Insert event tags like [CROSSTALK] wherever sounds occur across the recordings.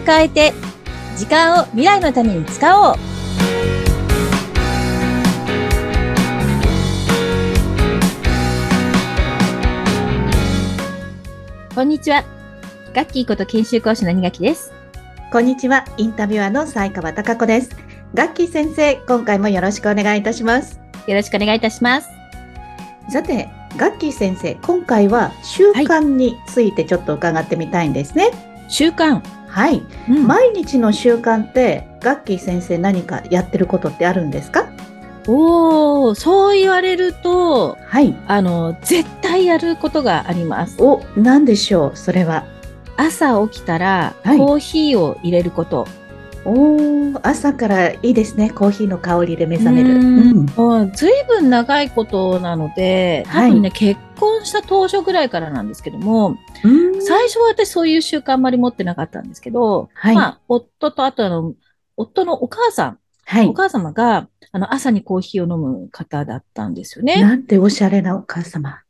を変えて、時間を未来のために使おう。こんにちは。ガッキーこと研修講師の二垣です。こんにちは。インタビュアーの西川貴子です。ガッキー先生、今回もよろしくお願いいたします。よろしくお願いいたします。さて、ガッキー先生、今回は習慣についてちょっと伺ってみたいんですね。習慣。はい。うん毎日の習慣って、ガッキー先生何かやってることってあるんですか？おー、そう言われると、はい。あの、絶対やることがあります。お、何でしょうそれは。朝起きたら、はいコーヒーを入れること。おー、朝からいいですね。コーヒーの香りで目覚める。うんずいぶん長いことなので、多分ね、は結婚した当初ぐらいからなんですけども、うん最初は私そういう習慣あんまり持ってなかったんですけど、はいまあ、夫とあとあの、夫のお母さん、はいお。母様が、あの、朝にコーヒーを飲む方だったんですよね。なんておしゃれなお母様。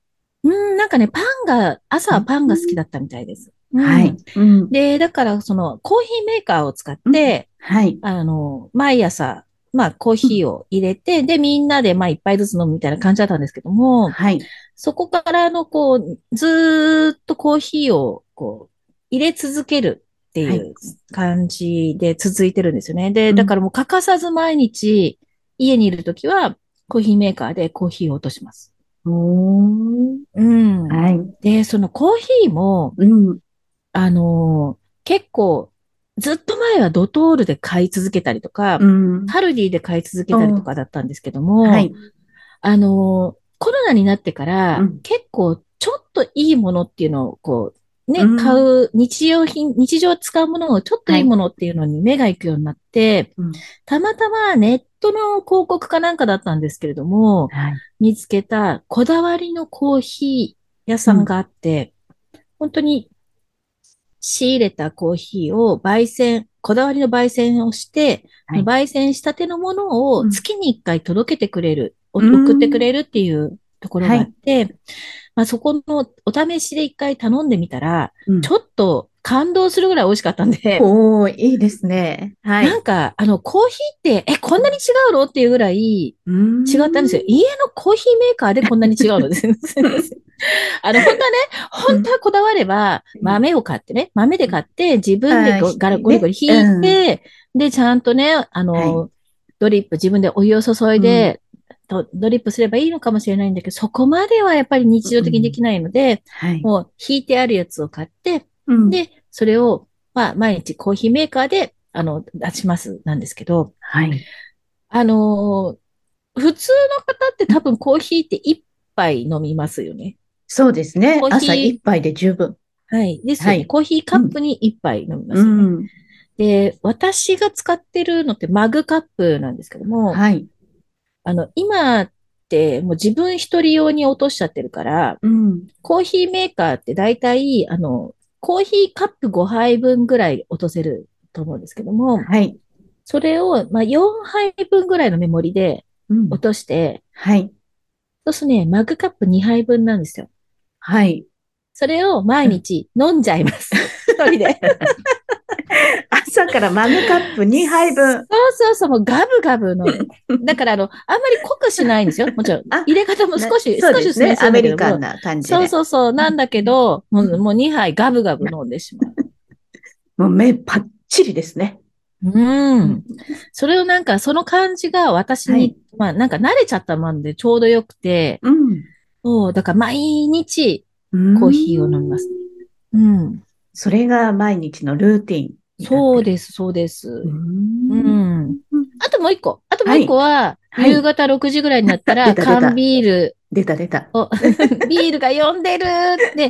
うん、なんかね、パンが、朝はパンが好きだったみたいです。うんはい。うん。で、だから、その、コーヒーメーカーを使って、はい。あの、毎朝、まあ、コーヒーを入れて、で、みんなで、まあ、一杯ずつ飲むみたいな感じだったんですけども、はい。そこからの、こう、ずーっとコーヒーを、こう、入れ続けるってはいいう感じで続いてるんですよね。で、うんだからもう欠かさず毎日、家にいるときは、コーヒーメーカーでコーヒーを落とします。うん。はい。で、そのコーヒーも、うん。あのー結構、ずっと前はドトールで買い続けたりとか、うん。カルディで買い続けたりとかだったんですけども、はい。あのーコロナになってから、うん結構ちょっといいものっていうのをこう、ね、うん買う、日用品、日常使うものをちょっといいものっていうのに目が行くようになって、うんたまたまネットの広告かなんかだったんですけれども、はい。見つけたこだわりのコーヒー屋さんがあって、本当に仕入れたコーヒーを焙煎、こだわりの焙煎をして、はい。焙煎したてのものをうん。月に一回届けてくれる、おうん。送ってくれるっていうところがあって、まあ、そこのお試しで一回頼んでみたら、うん。ちょっと感動するぐらい美味しかったんで、おー、いいですね。はい。なんか、あの、コーヒーって、え、こんなに違うの？っていうぐらい、うん違ったんですよ。家のコーヒーメーカーでこんなに違うの？です。[LAUGHS] あの、本当はね、本当はこだわれば、うん。豆を買ってね、豆で買って、自分ではい。ごガラゴリゴリ引いて、で、ちゃんとね、あの、はドリップ、自分でお湯を注いで、とドリップすればいいのかもしれないんだけど、そこまではやっぱり日常的にできないので、はい。もう引いてあるやつを買って、うんで、それを、まあ、毎日コーヒーメーカーで、あの、出します、なんですけど、はい。あのー普通の方って多分コーヒーって一杯飲みますよね。そうですね朝一杯で十分。はい。ですよね。はいコーヒーカップに一杯飲みますね。ん。で、私が使ってるのってマグカップなんですけども、はい。あの、今ってもう自分一人用に落としちゃってるから、うん。コーヒーメーカーって大体、あの、コーヒーカップ5杯分ぐらい落とせると思うんですけども、はい。それを、まあ、4杯分ぐらいのメモリでうん落として、はい。そうすね、マグカップ2杯分なんですよ。はい。それを毎日飲んじゃいます。[LAUGHS] 一人で。朝からマグカップ2杯分。そうそうそう、もうガブガブの。[LAUGHS] だから、あの、あんまり濃くしないんですよ。もちろん。あ入れ方も少し、そうですね。少し薄めにするアメリカンな感じで。そうそうそう、なんだけど、もう、もう2杯ガブガブ飲んでしまう。もう目パッチリですね。うん。それをなんか、その感じが私に、はいまあなんか慣れちゃったもんでちょうどよくて、うん。そう、だから毎日うんコーヒーを飲みます。うん。それが毎日のルーティン。そうです、そうです。う。うんん。あともう一個。あともう一個は、はい夕方6時ぐらいになったら、[LAUGHS] 缶ビール出た出た。を、[LAUGHS] ビールが呼んでるって、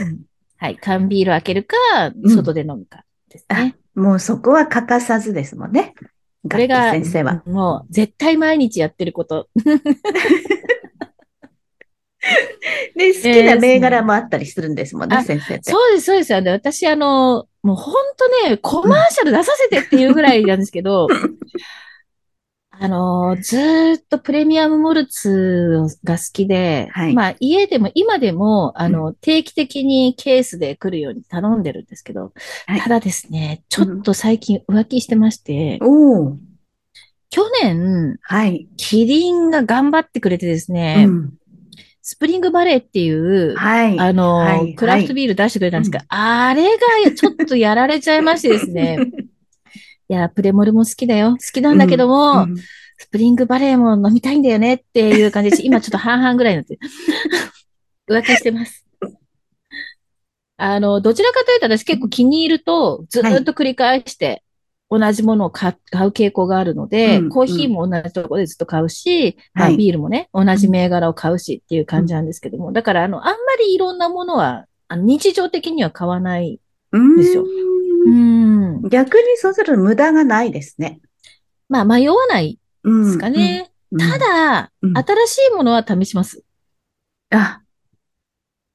うんはい、缶ビール開けるか、うん外で飲むかですね。もうそこは欠かさずですもんね。これが、先生は。もう絶対毎日やってること。[LAUGHS] で、好きな銘柄もあったりするんですもんね、あ先生って。そうです、そうですよね。私、あの、もう本当ね、コマーシャル出させてっていうぐらいなんですけど、あ [LAUGHS] あのー、ずーっとプレミアムモルツが好きで、はい。まあ家でも今でも、あの、定期的にケースで来るように頼んでるんですけど、はい。ただですね、ちょっと最近浮気してまして、おー。去年、はい。キリンが頑張ってくれてですうね、んスプリングバレーっていう、はい。あの、はいクラフトビール出してくれたんですけど、あれがちょっとやられちゃいましてですね。[LAUGHS] いや、プレモルも好きだよ。好きなんだけども、うんスプリングバレーも飲みたいんだよねっていう感じで、[LAUGHS] 今ちょっと半々ぐらいになってる。[LAUGHS] 浮気してます。あの、どちらかというと私結構気に入ると、ずーっと繰り返して、同じものを買買う傾向があるので、うんコーヒーも同じところでずっと買うし、ビールもね、同じ銘柄を買うしっていう感じなんですけども、だからあの、あんまりいろんなものは、あの日常的には買わない。うんですようん。逆にそうすると無駄がないですね。まあ迷わないうんですかね。うんただ、うん新しいものは試します。あ、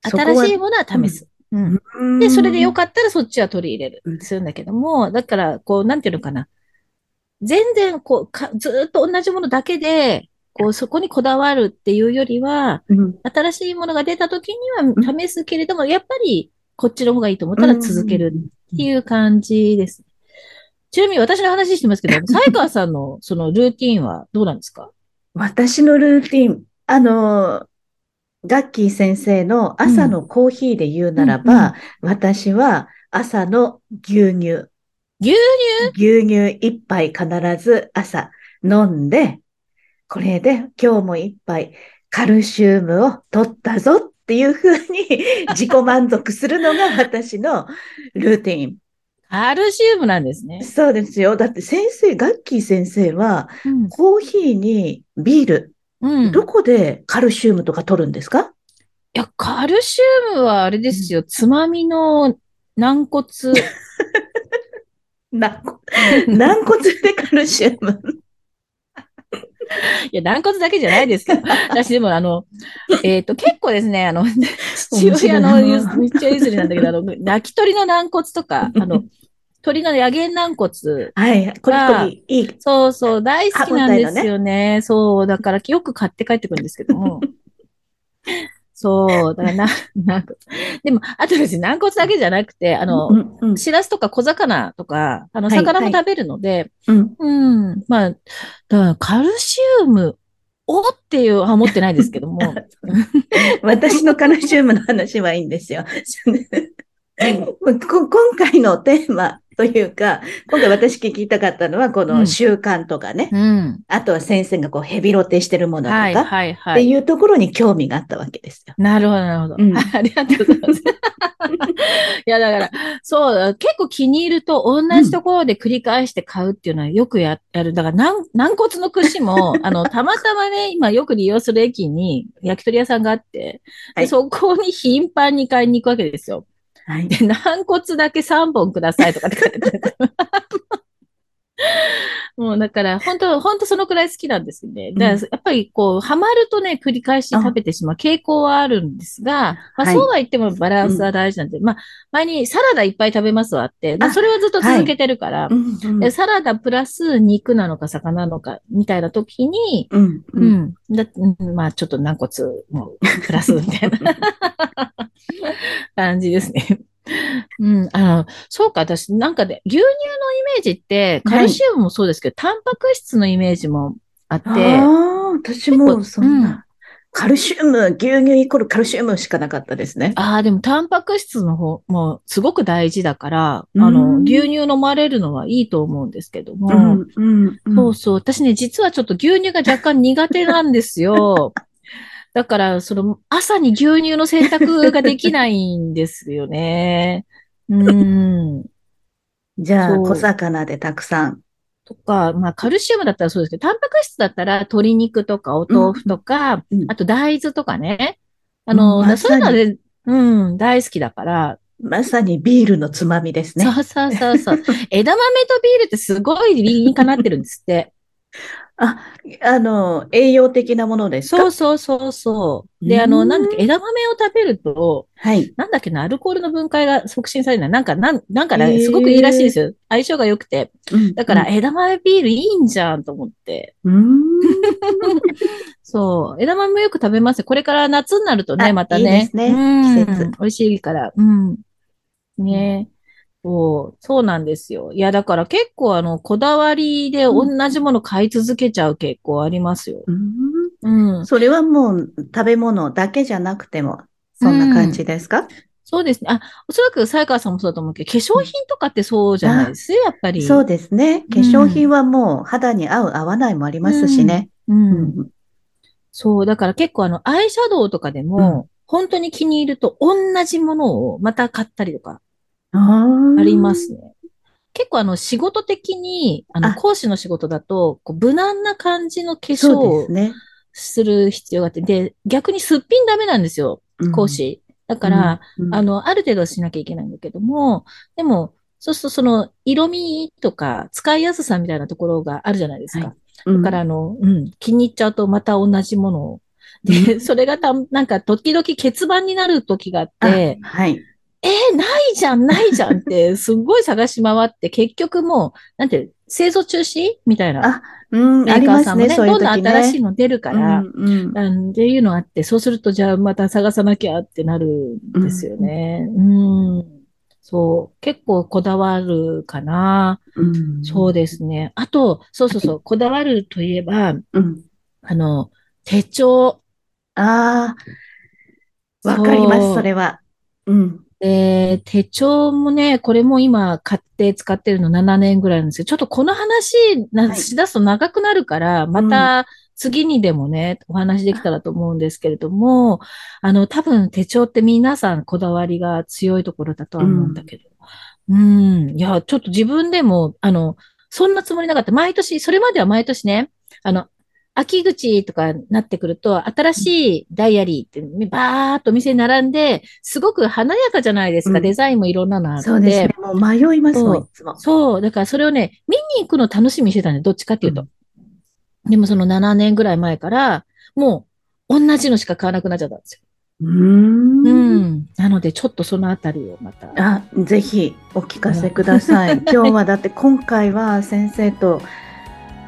新しいものは試す。うんうんで、それでよかったらそっちは取り入れうんる。するんだけども、だから、こう、なんていうのかな。全然、こう、かずーっと同じものだけで、こう、そこにこだわるっていうよりは、うん新しいものが出た時には試すけれども、やっぱり、こっちの方がいいと思ったら続けるっていう感じです。ちなみに私の話してますけど、[LAUGHS] 才川さんのそのルーティンはどうなんですか？私のルーティン、あの、ガッキー先生の朝のコーヒーで言うならば、うんうん私は朝の牛乳、牛牛乳一杯必ず朝飲んで、これで今日も一杯カルシウムを取ったぞっていうふうに [LAUGHS] 自己満足するのが私のルーティン。カルシウムなんですね。そうですよ。だって先生、ガッキー先生はうん。コーヒーにビール、うん。どこでカルシウムとか取るんですか？いや、カルシウムはあれですよ。つまみの軟骨。[LAUGHS] [LAUGHS] 軟骨でカルシウム？いや、軟骨だけじゃないですけど。[LAUGHS] 私でもあの、えっ、と、結構ですね、あの、父親のゆず、めっちゃ譲りなんだけど、あの、泣き鳥の軟骨とか、あの、鳥の野源軟骨。はい。これこれいい。そうそう、大好きなんですよね。そう、だからよく買って帰ってくるんですけども。[LAUGHS] そう、だからな、[LAUGHS] なんか、でも、あとですね、軟骨だけじゃなくて、あの、うんうんシラスとか小魚とか、あの、はい魚も食べるので、うんうん。まあ、だからカルシウムをっていうは思ってないですけども。[LAUGHS] 私のカルシウムの話はいいんですよ。こ今回のテーマ [LAUGHS] というか、今回私聞きたかったのは、こうんの習慣とかね、うん。あとは先生がこうヘビロテしてるものとか、はい、はい、っはい。ていうところに興味があったわけですよ。なるほど、なるほど。うん [LAUGHS] ありがとうございます。[LAUGHS] いや、だから、そう、結構気に入ると同じところで繰り返して買うっていうのはよくややる。だから、軟軟骨の串も、あの、たまたまね、今よく利用する駅に焼き鳥屋さんがあって、ではいそこに頻繁に買いに行くわけですよ。はい。で、軟骨だけ3本くださいとかって書いてある。[LAUGHS] もうだから、本当本当そのくらい好きなんですよね。だから、やっぱりこう、ハマるとね、繰り返し食べてしまう傾向はあるんですが、まあはい。そうは言ってもバランスは大事なんで、まあ、前にサラダいっぱい食べますわって、であそれはずっと続けてるから、サラダプラス肉なのか魚なのか、みたいな時に、うんううんん。だうんまあ、ちょっと軟骨もプラスみたいな [LAUGHS] 感じですね。うん。あの、そうか、私、なんかね、牛乳のイメージって、カルシウムもそうですけど、タンパク質のイメージもあって、ああ、私もそんうんな、カルシウム、牛乳イコールカルシウムしかなかったですね。ああ、でもタンパク質の方もすごく大事だから、あうの、ん牛乳飲まれるのはいいと思うんですけども、うんうんうんそうそう。私ね、実はちょっと牛乳が若干苦手なんですよ。[LAUGHS] だから、その、朝に牛乳の選択ができないんですよね。[LAUGHS] うん。じゃあ、小魚でたくさん。とか、まあ、カルシウムだったらそうですけど、タンパク質だったら鶏肉とかお豆腐とか、うんうんあと大豆とかね。あの、うんまそういうので、うん、大好きだから。まさにビールのつまみですね。そうそうそうそう。[LAUGHS] 枝豆とビールってすごい理にかなってるんですって。[LAUGHS] あ、あの、栄養的なものですか？そうそうそうそう。で、うんあの、なんだっけ、枝豆を食べると、はい。なんだっけな、アルコールの分解が促進されるのなんか、なん、なんかね、すごくいいらしいですよ。相性が良くて。うんだから、、枝豆ビールいいんじゃんと思って。うん。[LAUGHS] そう。枝豆もよく食べますよ。これから夏になるとね、あまたね。いいですねうん。季節美味しいから。うん。ね。そう、そうなんですよ。いや、だから結構あの、こだわりで同じもの買い続けちゃう傾向ありますよ。うんうん。それはもう食べ物だけじゃなくても、そんな感じですか、そうですね。あ、おそらく、才川さんもそうだと思うけど、化粧品とかってそうじゃないですやっぱり。そうですね。化粧品はもう肌に合う合わないもありますしね。うん。うんそう、だから結構あの、アイシャドウとかでも、本当に気に入ると同じものをまた買ったりとかありますね。結構あの、仕事的に、あの、あ講師の仕事だと、こう無難な感じの化粧をでする必要があって、で、逆にすっぴんダメなんですよ、うん講師。だから、、うんあの、ある程度しなきゃいけないんだけども、でも、そうするとその、色味とか、使いやすさみたいなところがあるじゃないですか。はいだから、あの、うん、気に入っちゃうとまた同じものを。で、それがた、なんか、時々欠番になる時があっあて、はい。えーないじゃん、ないじゃんって、[LAUGHS] すっごい探し回って、結局もう、なんて、製造中止みたいな。あ、うん、メーカーさんもね、そうどんどん。新しいの出るから、うんうんっていうのがあって、そうすると、じゃあまた探さなきゃってなるんですよね。うん。そう。結構こだわるかな。うんそうですね。あと、そうそうそう、こだわるといえば、うん。あの、手帳。ああ、わかります、それは。うん。で、手帳もね、これも今買って使ってるの7年ぐらいなんですけど、ちょっとこの話し出すと長くなるから、また次にでもね、お話できたらと思うんですけれども、あの、多分手帳って皆さんこだわりが強いところだとは思うんだけど。うん、いや、ちょっと自分でも、あの、そんなつもりなかった。毎年、それまでは毎年ね、あの、秋口とかなってくると、新しいダイアリーってバーっと店に並んで、すごく華やかじゃないですか。うんデザインもいろんなのあって。そうですね。もう迷いますもん、そういつも。そう。だからそれをね、見に行くの楽しみにしてたんで、どっちかっていうと。でもその7年ぐらい前から、もう同じのしか買わなくなっちゃったんですよ。うーん。うん。なので、ちょっとそのあたりをまた。あ、ぜひお聞かせください。[LAUGHS] 今日はだって今回は先生と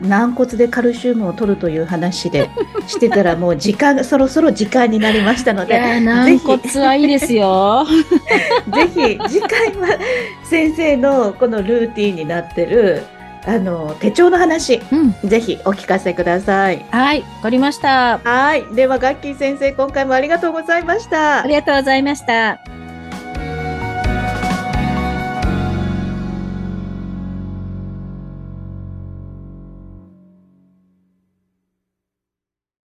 軟骨でカルシウムを取るという話で [LAUGHS] してたらもう時間、そろそろ時間になりましたので、軟ひ、骨はいいですよ。[LAUGHS] ぜひ次回は先生のこのルーティンになってるあの手帳の話、うん。ぜひお聞かせください。はい。わかりました。はい。では、ガッキー先生、今回もありがとうございましたあ。りがとうございました。